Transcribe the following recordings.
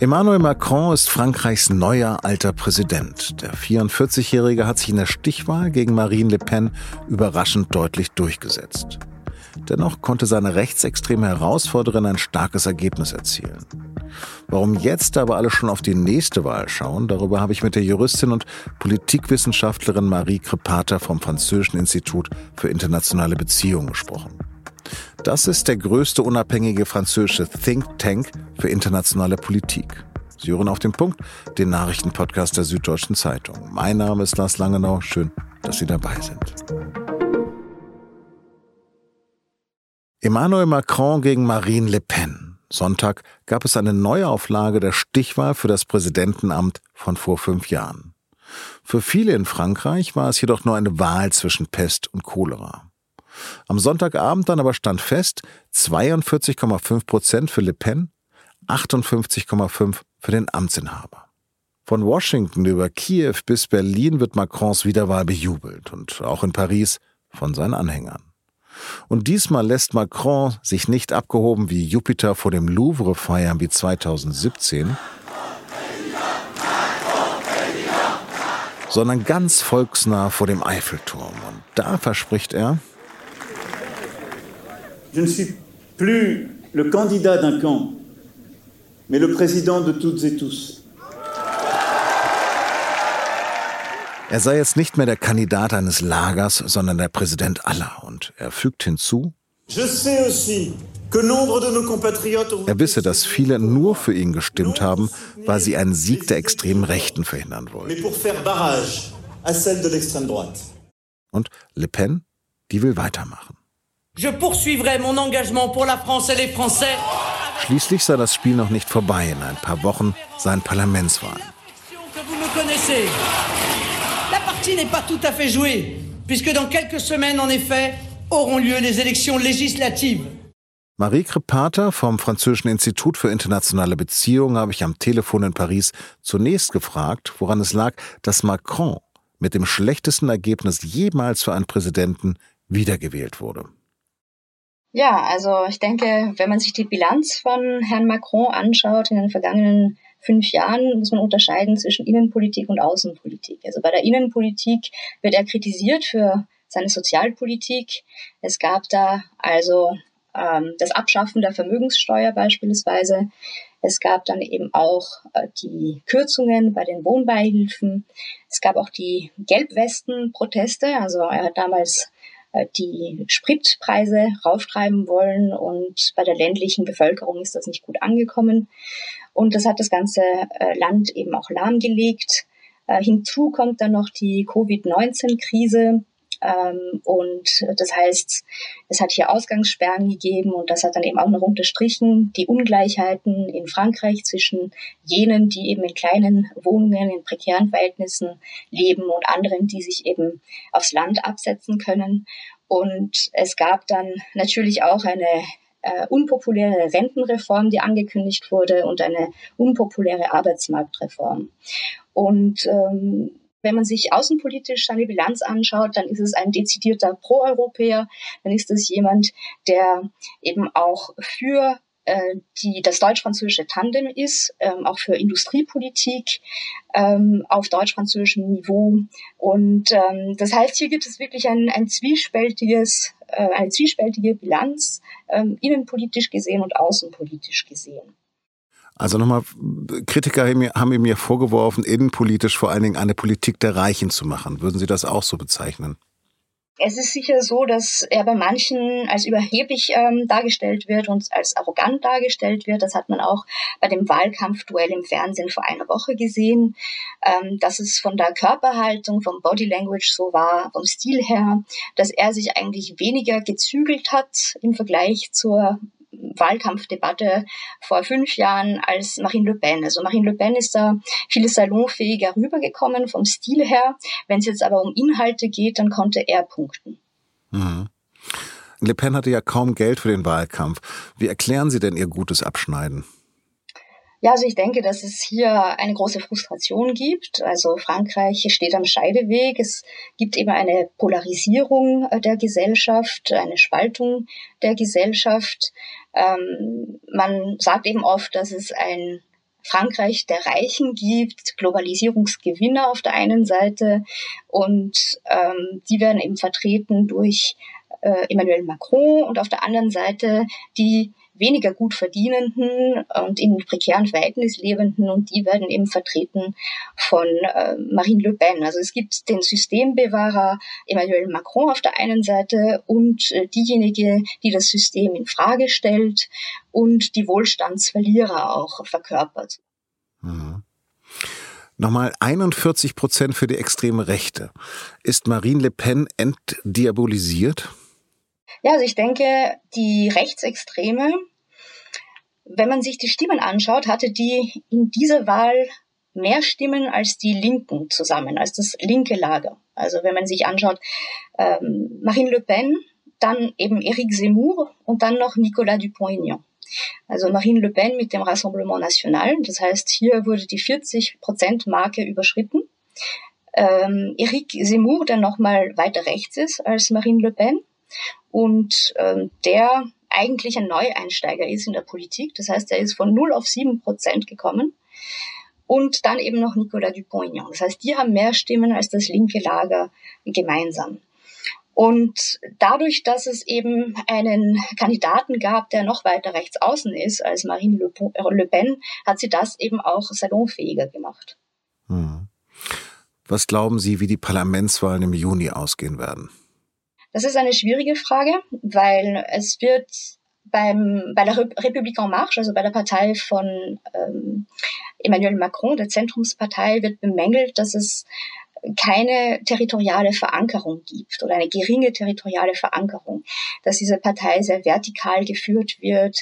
Emmanuel Macron ist Frankreichs neuer alter Präsident. Der 44-Jährige hat sich in der Stichwahl gegen Marine Le Pen überraschend deutlich durchgesetzt. Dennoch konnte seine rechtsextreme Herausforderin ein starkes Ergebnis erzielen. Warum jetzt aber alle schon auf die nächste Wahl schauen, darüber habe ich mit der Juristin und Politikwissenschaftlerin Marie Crepater vom Französischen Institut für internationale Beziehungen gesprochen. Das ist der größte unabhängige französische Think Tank für internationale Politik. Sie hören auf den Punkt, den Nachrichtenpodcast der Süddeutschen Zeitung. Mein Name ist Lars Langenau. Schön, dass Sie dabei sind. Emmanuel Macron gegen Marine Le Pen. Sonntag gab es eine Neuauflage der Stichwahl für das Präsidentenamt von vor fünf Jahren. Für viele in Frankreich war es jedoch nur eine Wahl zwischen Pest und Cholera. Am Sonntagabend dann aber stand fest 42,5 Prozent für Le Pen, 58,5 für den Amtsinhaber. Von Washington über Kiew bis Berlin wird Macrons Wiederwahl bejubelt und auch in Paris von seinen Anhängern. Und diesmal lässt Macron sich nicht abgehoben wie Jupiter vor dem Louvre feiern wie 2017, sondern ganz volksnah vor dem Eiffelturm. Und da verspricht er, Je ne suis plus le candidat d'un camp, mais le président de toutes et tous. Er sei jetzt nicht mehr der Kandidat eines Lagers, sondern der Präsident aller. Und er fügt hinzu, er wisse, dass viele nur für ihn gestimmt haben, weil sie einen Sieg der extremen Rechten verhindern wollen. Und Le Pen, die will weitermachen. Je poursuivrai mon engagement pour la France et les Français. Schließlich sei das Spiel noch nicht vorbei. In ein paar Wochen seien Parlamentswahlen. La partie n'est pas tout à fait jouée, puisque dans quelques semaines, en effet, auront lieu les élections législatives. Marie Crepater vom Französischen Institut für internationale Beziehungen habe ich am Telefon in Paris zunächst gefragt, woran es lag, dass Macron mit dem schlechtesten Ergebnis jemals für einen Präsidenten wiedergewählt wurde. Ja, also ich denke, wenn man sich die Bilanz von Herrn Macron anschaut in den vergangenen fünf Jahren, muss man unterscheiden zwischen Innenpolitik und Außenpolitik. Also bei der Innenpolitik wird er kritisiert für seine Sozialpolitik. Es gab da also ähm, das Abschaffen der Vermögenssteuer beispielsweise. Es gab dann eben auch äh, die Kürzungen bei den Wohnbeihilfen. Es gab auch die Gelbwesten-Proteste. Also er hat damals die Spritpreise rauftreiben wollen und bei der ländlichen Bevölkerung ist das nicht gut angekommen. Und das hat das ganze äh, Land eben auch lahmgelegt. Äh, hinzu kommt dann noch die Covid-19-Krise. Ähm, und das heißt, es hat hier Ausgangssperren gegeben und das hat dann eben auch noch unterstrichen die Ungleichheiten in Frankreich zwischen jenen, die eben in kleinen Wohnungen, in prekären Verhältnissen leben und anderen, die sich eben aufs Land absetzen können. Und es gab dann natürlich auch eine äh, unpopuläre Rentenreform, die angekündigt wurde und eine unpopuläre Arbeitsmarktreform. Und ähm, wenn man sich außenpolitisch seine Bilanz anschaut, dann ist es ein dezidierter Pro-Europäer, dann ist es jemand, der eben auch für äh, die das deutsch-französische Tandem ist, ähm, auch für Industriepolitik ähm, auf deutsch-französischem Niveau. Und ähm, das heißt, hier gibt es wirklich ein, ein zwiespältiges, äh, eine zwiespältige Bilanz, ähm, innenpolitisch gesehen und außenpolitisch gesehen. Also nochmal, Kritiker haben mir vorgeworfen, innenpolitisch vor allen Dingen eine Politik der Reichen zu machen. Würden Sie das auch so bezeichnen? Es ist sicher so, dass er bei manchen als überheblich ähm, dargestellt wird und als arrogant dargestellt wird. Das hat man auch bei dem Wahlkampfduell im Fernsehen vor einer Woche gesehen, ähm, dass es von der Körperhaltung, vom Body Language so war, vom Stil her, dass er sich eigentlich weniger gezügelt hat im Vergleich zur Wahlkampfdebatte vor fünf Jahren als Marine Le Pen. Also Marine Le Pen ist da viel salonfähiger rübergekommen vom Stil her. Wenn es jetzt aber um Inhalte geht, dann konnte er punkten. Mhm. Le Pen hatte ja kaum Geld für den Wahlkampf. Wie erklären Sie denn Ihr gutes Abschneiden? Ja, also ich denke, dass es hier eine große Frustration gibt. Also Frankreich steht am Scheideweg. Es gibt eben eine Polarisierung äh, der Gesellschaft, eine Spaltung der Gesellschaft. Ähm, man sagt eben oft, dass es ein Frankreich der Reichen gibt, Globalisierungsgewinner auf der einen Seite und ähm, die werden eben vertreten durch äh, Emmanuel Macron und auf der anderen Seite die weniger gut verdienenden und in prekären Verhältnissen lebenden und die werden eben vertreten von äh, Marine Le Pen. Also es gibt den Systembewahrer Emmanuel Macron auf der einen Seite und äh, diejenige, die das System in Frage stellt und die Wohlstandsverlierer auch verkörpert. Mhm. Nochmal 41 Prozent für die extreme Rechte. Ist Marine Le Pen entdiabolisiert? Ja, also ich denke, die Rechtsextreme, wenn man sich die Stimmen anschaut, hatte die in dieser Wahl mehr Stimmen als die Linken zusammen, als das linke Lager. Also wenn man sich anschaut, ähm, Marine Le Pen, dann eben Éric Zemmour und dann noch Nicolas Dupont-Aignan. Also Marine Le Pen mit dem Rassemblement National, das heißt, hier wurde die 40-Prozent-Marke überschritten. Ähm, Éric Zemmour, der nochmal weiter rechts ist als Marine Le Pen und ähm, der eigentlich ein Neueinsteiger ist in der Politik. Das heißt, er ist von 0 auf 7 Prozent gekommen. Und dann eben noch Nicolas Dupont-Aignan. Das heißt, die haben mehr Stimmen als das linke Lager gemeinsam. Und dadurch, dass es eben einen Kandidaten gab, der noch weiter rechts außen ist als Marine Le Pen, hat sie das eben auch salonfähiger gemacht. Hm. Was glauben Sie, wie die Parlamentswahlen im Juni ausgehen werden? Das ist eine schwierige Frage, weil es wird beim, bei der Republik en Marche, also bei der Partei von ähm, Emmanuel Macron, der Zentrumspartei, wird bemängelt, dass es keine territoriale Verankerung gibt oder eine geringe territoriale Verankerung, dass diese Partei sehr vertikal geführt wird.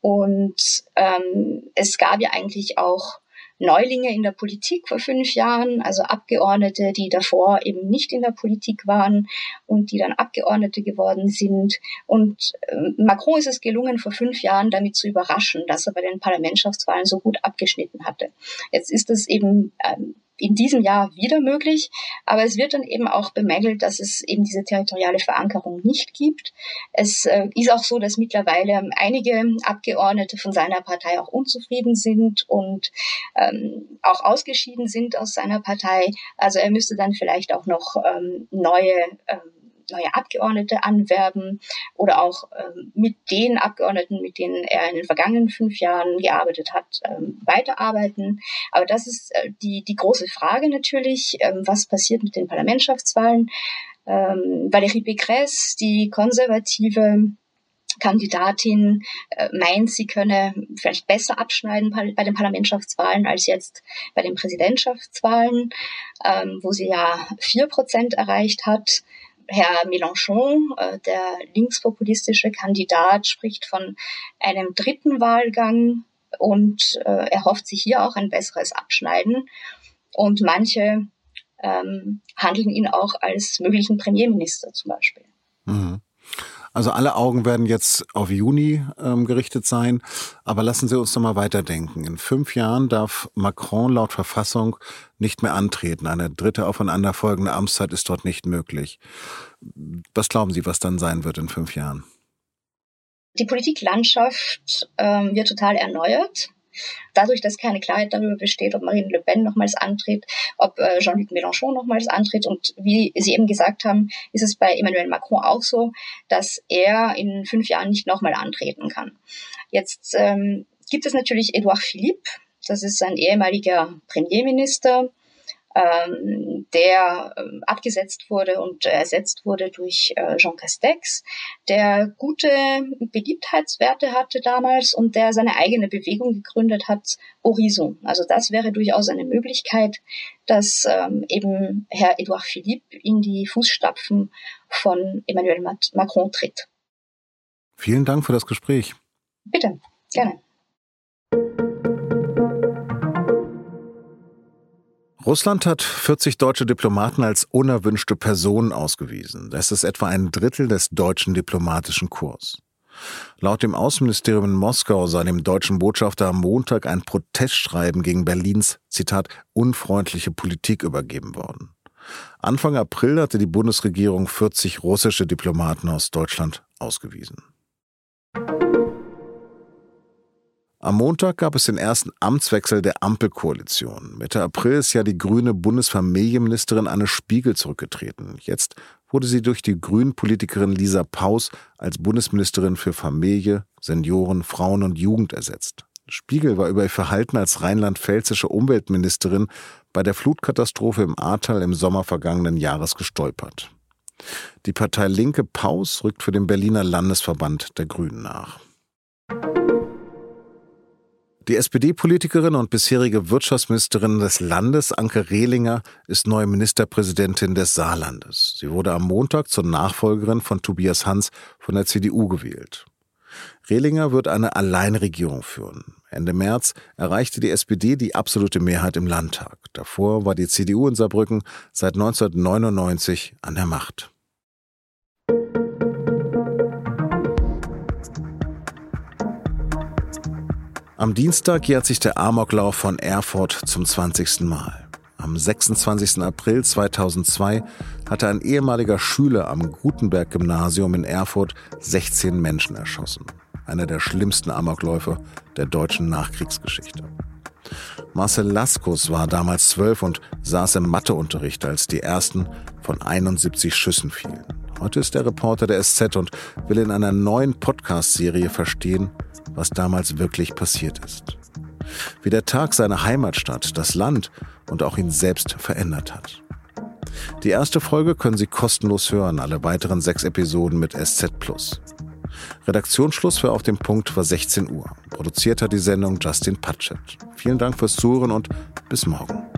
Und ähm, es gab ja eigentlich auch Neulinge in der Politik vor fünf Jahren, also Abgeordnete, die davor eben nicht in der Politik waren und die dann Abgeordnete geworden sind. Und ähm, Macron ist es gelungen, vor fünf Jahren damit zu überraschen, dass er bei den Parlamentschaftswahlen so gut abgeschnitten hatte. Jetzt ist es eben ähm, in diesem Jahr wieder möglich. Aber es wird dann eben auch bemängelt, dass es eben diese territoriale Verankerung nicht gibt. Es äh, ist auch so, dass mittlerweile einige Abgeordnete von seiner Partei auch unzufrieden sind und ähm, auch ausgeschieden sind aus seiner Partei. Also er müsste dann vielleicht auch noch ähm, neue ähm, neue Abgeordnete anwerben oder auch ähm, mit den Abgeordneten, mit denen er in den vergangenen fünf Jahren gearbeitet hat, ähm, weiterarbeiten. Aber das ist äh, die, die große Frage natürlich, ähm, was passiert mit den Parlamentschaftswahlen. Valérie Pécresse, die konservative Kandidatin äh, meint, sie könne vielleicht besser abschneiden bei den Parlamentschaftswahlen als jetzt bei den Präsidentschaftswahlen, wo sie ja vier Prozent erreicht hat. Herr Mélenchon, äh, der linkspopulistische Kandidat, spricht von einem dritten Wahlgang und äh, er hofft sich hier auch ein besseres Abschneiden. Und manche ähm, handeln ihn auch als möglichen Premierminister zum Beispiel. Mhm. Also alle Augen werden jetzt auf Juni ähm, gerichtet sein. Aber lassen Sie uns doch mal weiterdenken. In fünf Jahren darf Macron laut Verfassung nicht mehr antreten. Eine dritte aufeinanderfolgende Amtszeit ist dort nicht möglich. Was glauben Sie, was dann sein wird in fünf Jahren? Die Politiklandschaft ähm, wird total erneuert. Dadurch, dass keine Klarheit darüber besteht, ob Marine Le Pen nochmals antritt, ob äh, Jean-Luc Mélenchon nochmals antritt. Und wie Sie eben gesagt haben, ist es bei Emmanuel Macron auch so, dass er in fünf Jahren nicht nochmal antreten kann. Jetzt ähm, gibt es natürlich Edouard Philippe, das ist ein ehemaliger Premierminister, ähm, der ähm, abgesetzt wurde und ersetzt wurde durch äh, Jean Castex, der gute Beliebtheitswerte hatte damals und der seine eigene Bewegung gegründet hat, Horizon. Also das wäre durchaus eine Möglichkeit, dass ähm, eben Herr Edouard Philippe in die Fußstapfen von Emmanuel Macron tritt. Vielen Dank für das Gespräch. Bitte, gerne. Russland hat 40 deutsche Diplomaten als unerwünschte Personen ausgewiesen. Das ist etwa ein Drittel des deutschen diplomatischen Kurs. Laut dem Außenministerium in Moskau sei dem deutschen Botschafter am Montag ein Protestschreiben gegen Berlins, Zitat, unfreundliche Politik übergeben worden. Anfang April hatte die Bundesregierung 40 russische Diplomaten aus Deutschland ausgewiesen. Am Montag gab es den ersten Amtswechsel der Ampelkoalition. Mitte April ist ja die grüne Bundesfamilienministerin Anne Spiegel zurückgetreten. Jetzt wurde sie durch die Grünen-Politikerin Lisa Paus als Bundesministerin für Familie, Senioren, Frauen und Jugend ersetzt. Spiegel war über ihr Verhalten als rheinland-pfälzische Umweltministerin bei der Flutkatastrophe im Ahrtal im Sommer vergangenen Jahres gestolpert. Die Partei Linke Paus rückt für den Berliner Landesverband der Grünen nach. Die SPD-Politikerin und bisherige Wirtschaftsministerin des Landes, Anke Rehlinger, ist neue Ministerpräsidentin des Saarlandes. Sie wurde am Montag zur Nachfolgerin von Tobias Hans von der CDU gewählt. Rehlinger wird eine Alleinregierung führen. Ende März erreichte die SPD die absolute Mehrheit im Landtag. Davor war die CDU in Saarbrücken seit 1999 an der Macht. Am Dienstag jährt sich der Amoklauf von Erfurt zum 20. Mal. Am 26. April 2002 hatte ein ehemaliger Schüler am Gutenberg-Gymnasium in Erfurt 16 Menschen erschossen. Einer der schlimmsten Amokläufe der deutschen Nachkriegsgeschichte. Marcel Laskus war damals zwölf und saß im Matheunterricht, als die ersten von 71 Schüssen fielen. Heute ist er Reporter der SZ und will in einer neuen Podcast-Serie verstehen, was damals wirklich passiert ist. Wie der Tag seine Heimatstadt, das Land und auch ihn selbst verändert hat. Die erste Folge können Sie kostenlos hören, alle weiteren sechs Episoden mit SZ. Redaktionsschluss für Auf dem Punkt war 16 Uhr. Produziert hat die Sendung Justin Patchett. Vielen Dank fürs Zuhören und bis morgen.